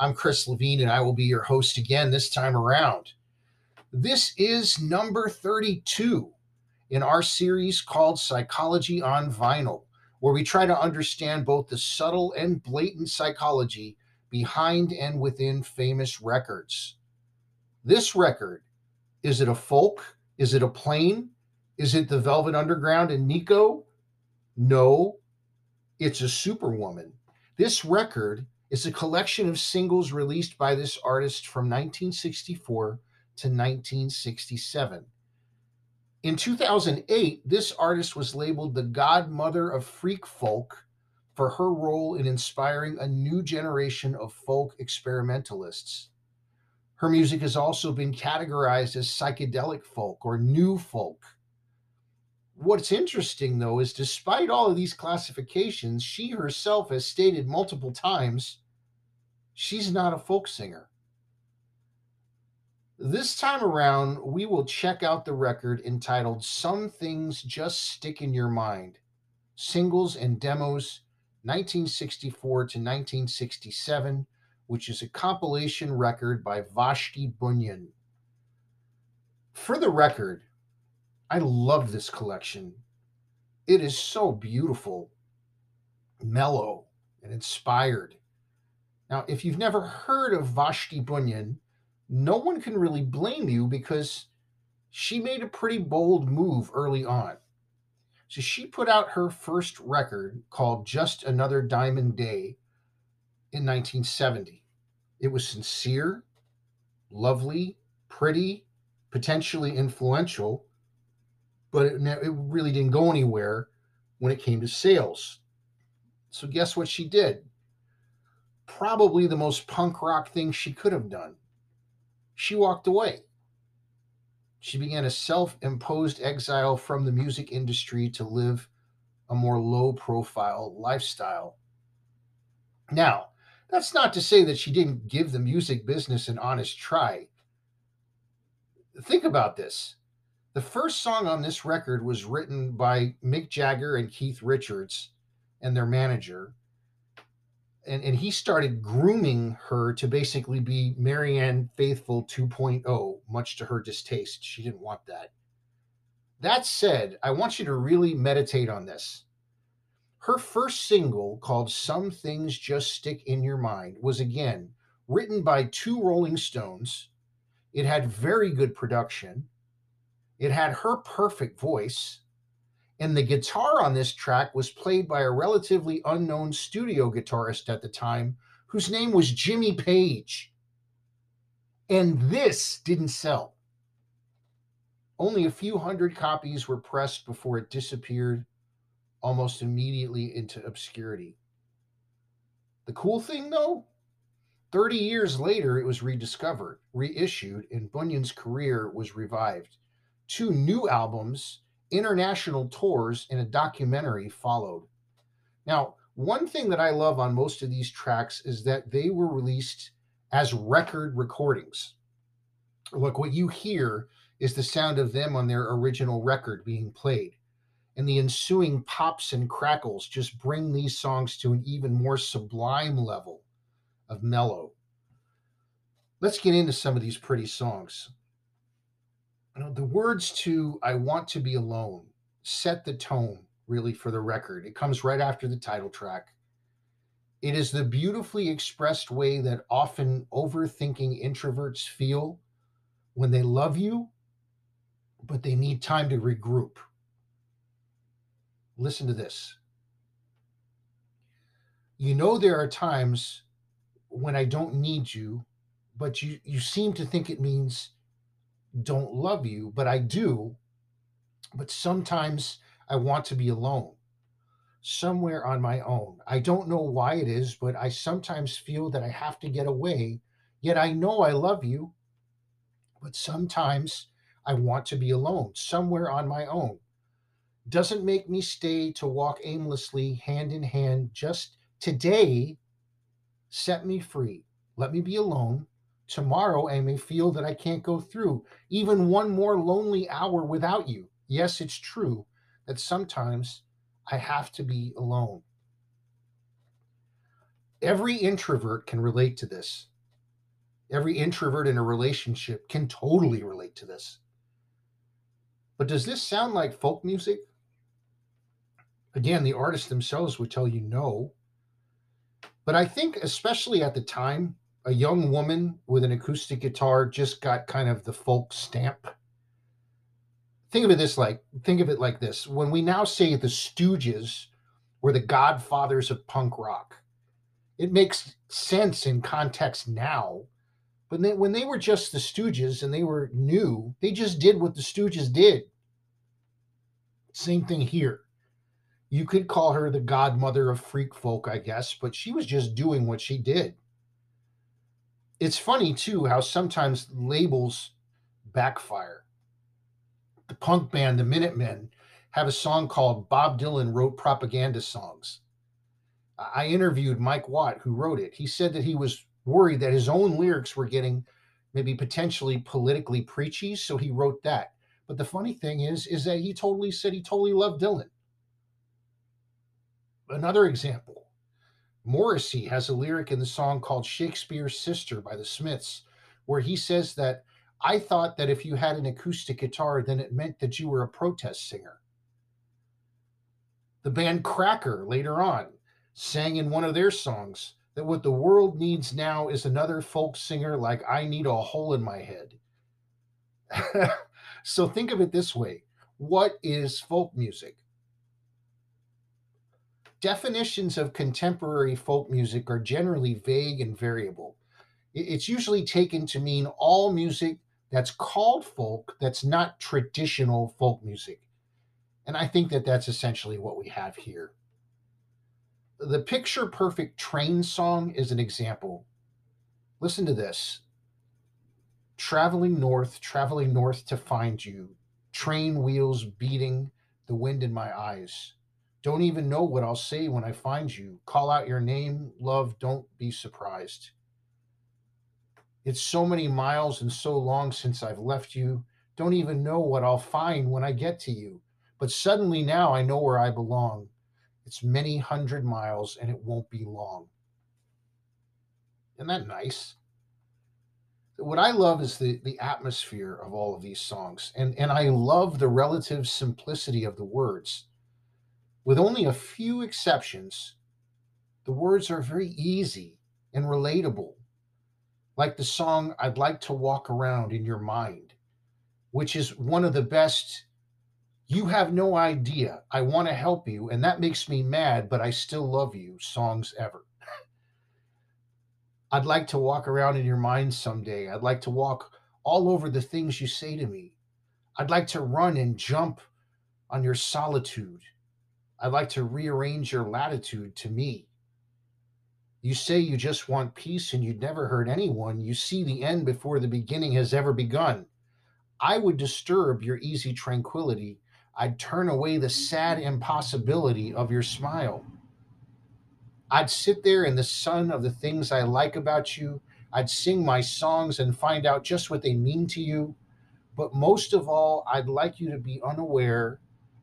I'm Chris Levine, and I will be your host again this time around. This is number 32 in our series called Psychology on Vinyl, where we try to understand both the subtle and blatant psychology behind and within famous records. This record is it a folk? Is it a plane? Is it the Velvet Underground and Nico? No, it's a superwoman. This record is a collection of singles released by this artist from 1964 to 1967. In 2008, this artist was labeled the godmother of freak folk for her role in inspiring a new generation of folk experimentalists. Her music has also been categorized as psychedelic folk or new folk what's interesting though is despite all of these classifications, she herself has stated multiple times she's not a folk singer. This time around, we will check out the record entitled Some Things Just Stick in Your Mind Singles and Demos 1964 to 1967, which is a compilation record by Vashti Bunyan. For the record, I love this collection. It is so beautiful, mellow, and inspired. Now, if you've never heard of Vashti Bunyan, no one can really blame you because she made a pretty bold move early on. So she put out her first record called Just Another Diamond Day in 1970. It was sincere, lovely, pretty, potentially influential, but it, it really didn't go anywhere when it came to sales. So, guess what she did? Probably the most punk rock thing she could have done. She walked away. She began a self imposed exile from the music industry to live a more low profile lifestyle. Now, that's not to say that she didn't give the music business an honest try. Think about this the first song on this record was written by Mick Jagger and Keith Richards and their manager. And, and he started grooming her to basically be Marianne Faithfull 2.0, much to her distaste. She didn't want that. That said, I want you to really meditate on this. Her first single, called Some Things Just Stick in Your Mind, was again written by two Rolling Stones. It had very good production it had her perfect voice, and the guitar on this track was played by a relatively unknown studio guitarist at the time whose name was Jimmy Page. And this didn't sell. Only a few hundred copies were pressed before it disappeared almost immediately into obscurity. The cool thing, though, 30 years later, it was rediscovered, reissued, and Bunyan's career was revived. Two new albums, international tours, and a documentary followed. Now, one thing that I love on most of these tracks is that they were released as record recordings. Look, what you hear is the sound of them on their original record being played. And the ensuing pops and crackles just bring these songs to an even more sublime level of mellow. Let's get into some of these pretty songs you know, the words to I Want to Be Alone set the tone really for the record. It comes right after the title track. It is the beautifully expressed way that often overthinking introverts feel when they love you, but they need time to regroup. Listen to this. You know, there are times when I don't need you, but you, you seem to think it means don't love you, but I do. But sometimes I want to be alone, somewhere on my own. I don't know why it is, but I sometimes feel that I have to get away Yet I know I love you, but sometimes I want to be alone, somewhere on my own. Doesn't make me stay to walk aimlessly, hand in hand. Just today, set me free. Let me be alone. Tomorrow, I may feel that I can't go through even one more lonely hour without you. Yes, it's true that sometimes I have to be alone. Every introvert can relate to this. Every introvert in a relationship can totally relate to this. But does this sound like folk music? Again, the artists themselves would tell you no. But I think, especially at the time, a young woman with an acoustic guitar just got kind of the folk stamp. Think of it this like think of it like this. When we now say the Stooges were the godfathers of punk rock, it makes sense in context now. But when they were just the Stooges and they were new, they just did what the Stooges did. Same thing here. You could call her the godmother of freak folk, I guess, but she was just doing what she did. It's funny, too, how sometimes labels backfire. The punk band, the Minutemen, have a song called Bob Dylan Wrote Propaganda Songs. I interviewed Mike Watt, who wrote it. He said that he was worried that his own lyrics were getting maybe potentially politically preachy, so he wrote that. But the funny thing is, is that he totally said he totally loved Dylan. Another example Morrissey has a lyric in the song called Shakespeare's Sister by the Smiths, where he says that I thought that if you had an acoustic guitar, then it meant that you were a protest singer. The band Cracker later on sang in one of their songs that what the world needs now is another folk singer like I need a hole in my head. so think of it this way what is folk music? Definitions of contemporary folk music are generally vague and variable. It's usually taken to mean all music that's called folk that's not traditional folk music. And I think that that's essentially what we have here. The Picture Perfect Train song is an example. Listen to this Traveling north, traveling north to find you, train wheels beating, the wind in my eyes. Don't even know what I'll say when I find you. Call out your name, love, don't be surprised. It's so many miles and so long since I've left you. Don't even know what I'll find when I get to you. But suddenly now I know where I belong. It's many hundred miles and it won't be long. Isn't that nice? What I love is the, the atmosphere of all of these songs. And, and I love the relative simplicity of the words with only a few exceptions, the words are very easy and relatable, like the song I'd Like to Walk Around in Your Mind, which is one of the best. You have no idea. I want to help you, and that makes me mad, but I still love you songs ever. I'd like to walk around in your mind someday. I'd like to walk all over the things you say to me. I'd like to run and jump on your solitude I'd like to rearrange your latitude to me. You say you just want peace and you'd never hurt anyone. You see the end before the beginning has ever begun. I would disturb your easy tranquility. I'd turn away the sad impossibility of your smile. I'd sit there in the sun of the things I like about you. I'd sing my songs and find out just what they mean to you. But most of all, I'd like you to be unaware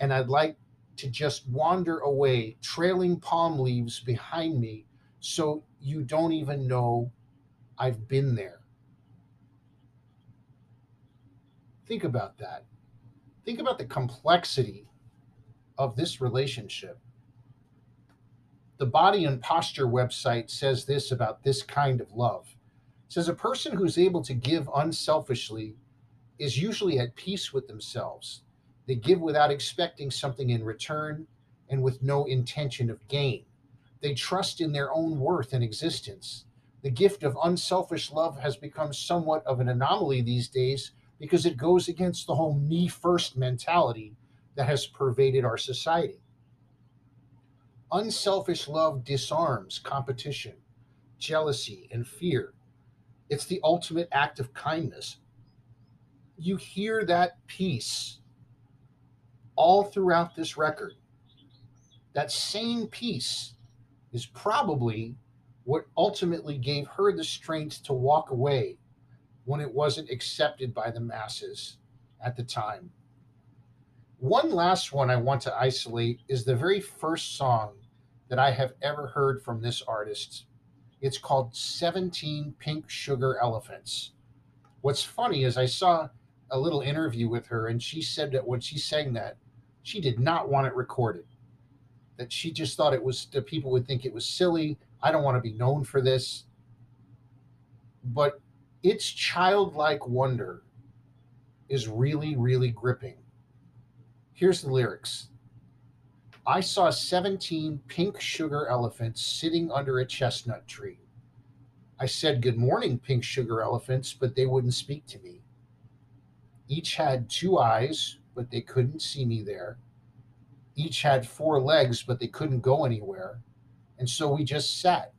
and I'd like to just wander away, trailing palm leaves behind me, so you don't even know I've been there. Think about that. Think about the complexity of this relationship. The Body and Posture website says this about this kind of love. It says a person who's able to give unselfishly is usually at peace with themselves they give without expecting something in return and with no intention of gain. They trust in their own worth and existence. The gift of unselfish love has become somewhat of an anomaly these days because it goes against the whole me first mentality that has pervaded our society. Unselfish love disarms competition, jealousy, and fear. It's the ultimate act of kindness. You hear that peace all throughout this record. That same peace is probably what ultimately gave her the strength to walk away when it wasn't accepted by the masses at the time. One last one I want to isolate is the very first song that I have ever heard from this artist. It's called 17 Pink Sugar Elephants. What's funny is I saw a little interview with her, and she said that when she sang that, she did not want it recorded. That she just thought it was, that people would think it was silly. I don't want to be known for this. But its childlike wonder is really, really gripping. Here's the lyrics I saw 17 pink sugar elephants sitting under a chestnut tree. I said, Good morning, pink sugar elephants, but they wouldn't speak to me. Each had two eyes, but they couldn't see me there. Each had four legs, but they couldn't go anywhere. And so we just sat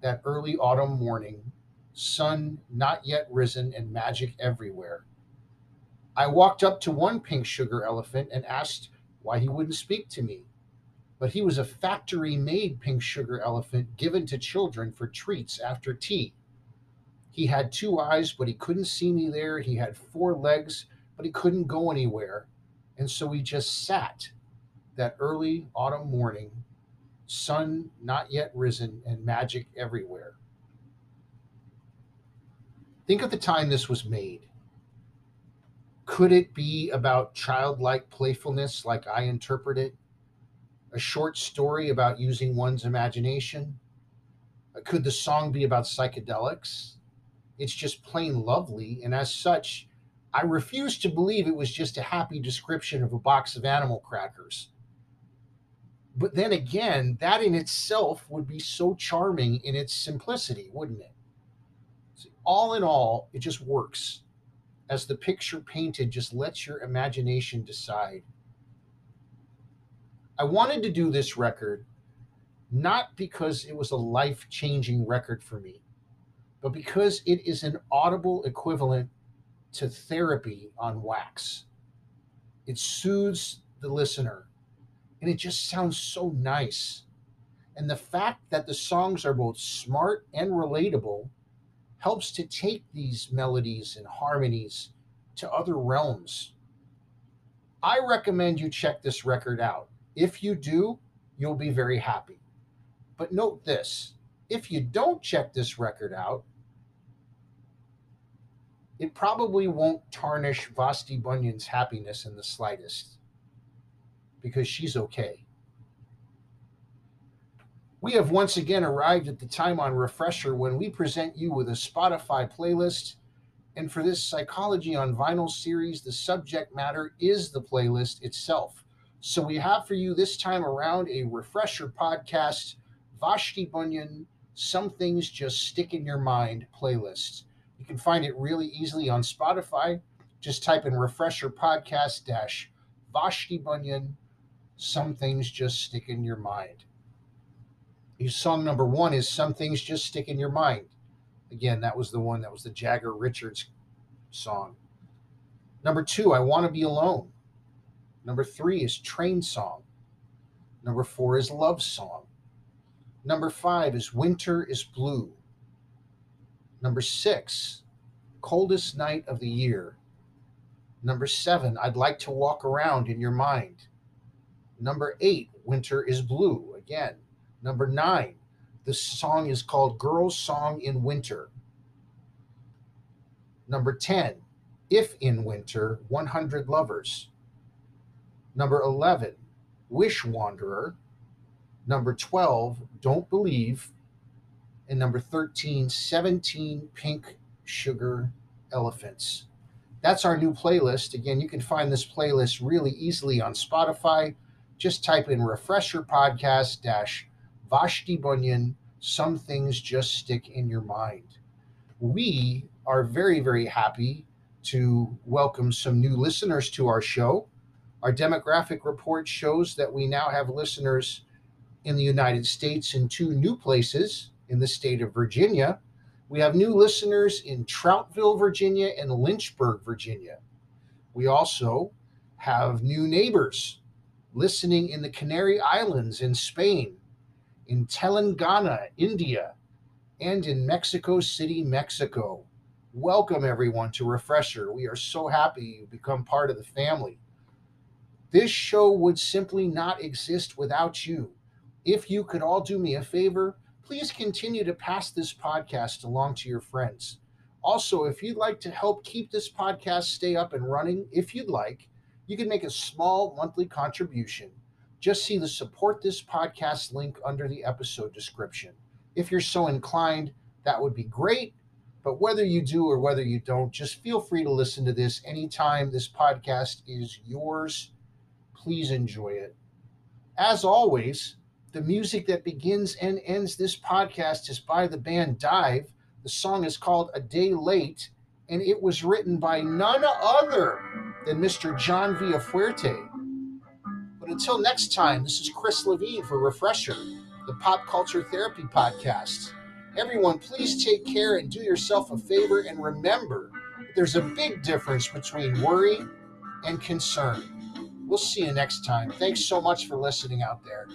that early autumn morning, sun not yet risen and magic everywhere. I walked up to one pink sugar elephant and asked why he wouldn't speak to me but he was a factory made pink sugar elephant given to children for treats after tea. He had two eyes, but he couldn't see me there. He had four legs, but he couldn't go anywhere. And so we just sat that early autumn morning, sun not yet risen, and magic everywhere. Think of the time this was made. Could it be about childlike playfulness, like I interpret it? a short story about using one's imagination? Could the song be about psychedelics? It's just plain lovely, and as such, I refuse to believe it was just a happy description of a box of animal crackers. But then again, that in itself would be so charming in its simplicity, wouldn't it? all in all, it just works. As the picture painted just lets your imagination decide I wanted to do this record not because it was a life changing record for me, but because it is an audible equivalent to therapy on wax. It soothes the listener and it just sounds so nice. And the fact that the songs are both smart and relatable helps to take these melodies and harmonies to other realms. I recommend you check this record out. If you do, you'll be very happy. But note this if you don't check this record out, it probably won't tarnish Vashti Bunyan's happiness in the slightest because she's okay. We have once again arrived at the time on Refresher when we present you with a Spotify playlist. And for this Psychology on Vinyl series, the subject matter is the playlist itself. So we have for you this time around a refresher podcast, Vashti Bunyan, Some Things Just Stick in Your Mind playlist. You can find it really easily on Spotify. Just type in refresher podcast dash Vashti Bunyan, Some Things Just Stick in Your Mind. song number one is Some Things Just Stick in Your Mind. Again, that was the one that was the Jagger Richards song. Number two, I Want to Be Alone. Number three is Train Song. Number four is Love Song. Number five is Winter is Blue. Number six, Coldest Night of the Year. Number seven, I'd like to walk around in your mind. Number eight, Winter is Blue. Again. Number nine, the song is called Girl's Song in Winter. Number 10, If in Winter, 100 Lovers. Number 11, Wish Wanderer. Number 12, Don't Believe. And number 13, 17 Pink Sugar Elephants. That's our new playlist. Again, you can find this playlist really easily on Spotify. Just type in Refresher Podcast dash Vashti Bunyan. Some things just stick in your mind. We are very, very happy to welcome some new listeners to our show. Our demographic report shows that we now have listeners in the United States in two new places in the state of Virginia We have new listeners in Troutville, Virginia, and Lynchburg, Virginia. We also have new neighbors listening in the Canary Islands in Spain, in Telangana, India, and in Mexico City, Mexico. Welcome, everyone, to Refresher. We are so happy you become part of the family. This show would simply not exist without you. If you could all do me a favor, please continue to pass this podcast along to your friends. Also, if you'd like to help keep this podcast stay up and running, if you'd like, you can make a small monthly contribution. Just see the support this podcast link under the episode description. If you're so inclined, that would be great. But whether you do or whether you don't, just feel free to listen to this anytime. This podcast is yours. Please enjoy it. As always, the music that begins and ends this podcast is by the band Dive. The song is called A Day Late, and it was written by none other than Mr. John Villafuerte. But until next time, this is Chris Levine for Refresher, the Pop Culture Therapy Podcast. Everyone, please take care and do yourself a favor and remember there's a big difference between worry and concern. We'll see you next time. Thanks so much for listening out there.